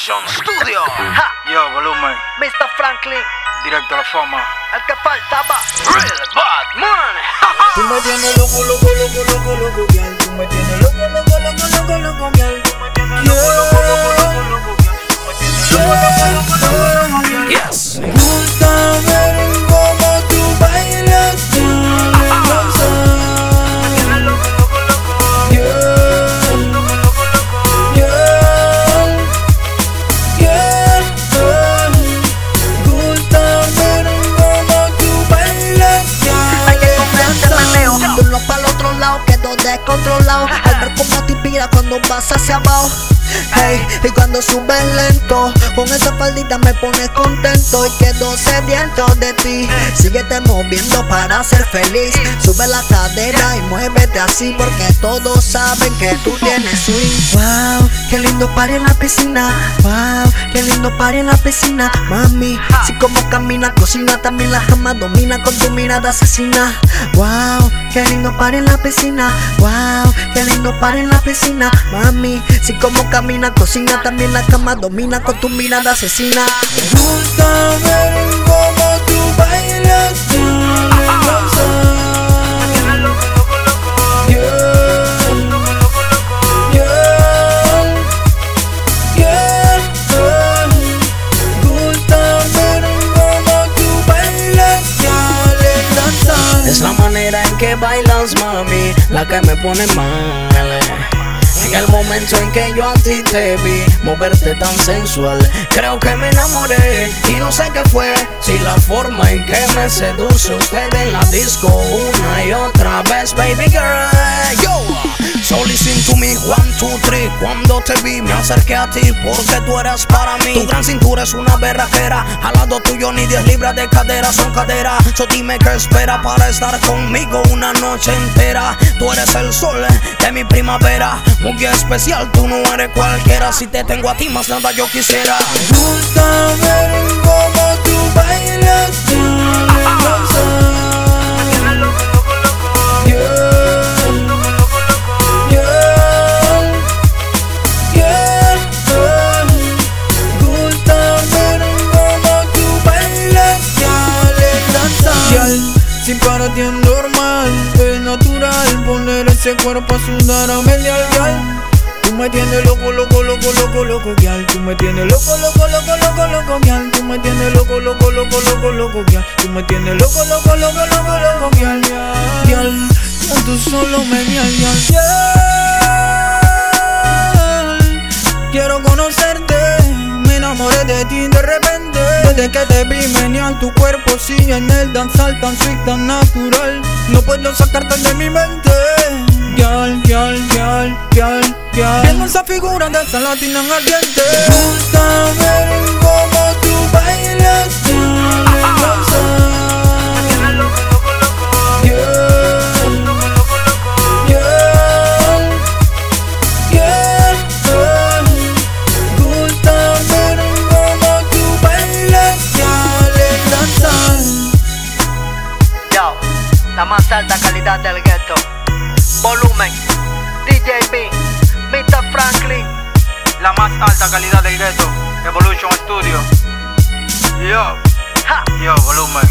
Evolution Studio. Yo, volumen, Mr. Franklin, directo a la fama. el que faltaba. Real Bad Man. Tú me tienes loco, loco, loco, loco, loco, girl. Tú me tienes loco, loco, loco, loco, loco, girl. não passa se a mal Hey, y cuando subes lento, con esa faldita me pones contento y quedo sediento de ti. Síguete moviendo para ser feliz. Sube la cadera y muévete así porque todos saben que tú tienes swing. Wow, qué lindo party en la piscina. Wow, qué lindo party en la piscina. Mami, si como camina, cocina, también la cama domina con tu mirada asesina. Wow, qué lindo party en la piscina. Wow, qué lindo party en la piscina. Mami, si como camina, cocina, también la cama domina con tu mirada asesina. Me gusta ver cómo tú bailas, girl, en danza. Girl, girl, girl. Gusta ver cómo tú bailas, girl, en danza. Es la manera en que bailas, mami, la que me pone mal. Momento en que yo a ti te vi moverte tan sensual, creo que me enamoré y no sé qué fue. Si la forma en que me seduce usted en la disco una y otra vez, baby girl. Yo, so listen to me, one, two, three. Cuando te vi, me acerqué a ti porque tú eras para mí. Tu gran cintura es una berraquera. Al lado tuyo ni 10 libras de cadera son cadera. So dime qué espera para estar conmigo una noche entera. Tú eres el sol de mi primavera. Muy especial, tú no eres cualquiera. Si te tengo a ti, más nada yo quisiera. Ti es normal, es natural poner ese cuerpo a sudar a medial, girl. Tú me tienes loco, loco, loco, loco, loco, girl. Tú me tienes loco, loco, loco, loco, loco, girl. Tú me tienes loco, loco, loco, loco, loco, girl. Tú me tienes loco, loco, loco, loco, loco, con tú solo me girl. Girl, quiero conocerte. Enamoré de ti de repente. Desde que te vi menear tu cuerpo sigue en el danzar tan sweet, tan natural. No puedo sacarte de mi mente. Girl, girl, girl, girl, girl. Viendo esa figura de esa latina en ardiente. Me la más alta calidad del ghetto. Volumen, DJ B, Mr. Franklin. La más alta calidad del ghetto. Evolution Studio. Yo, Ja. yo, volumen,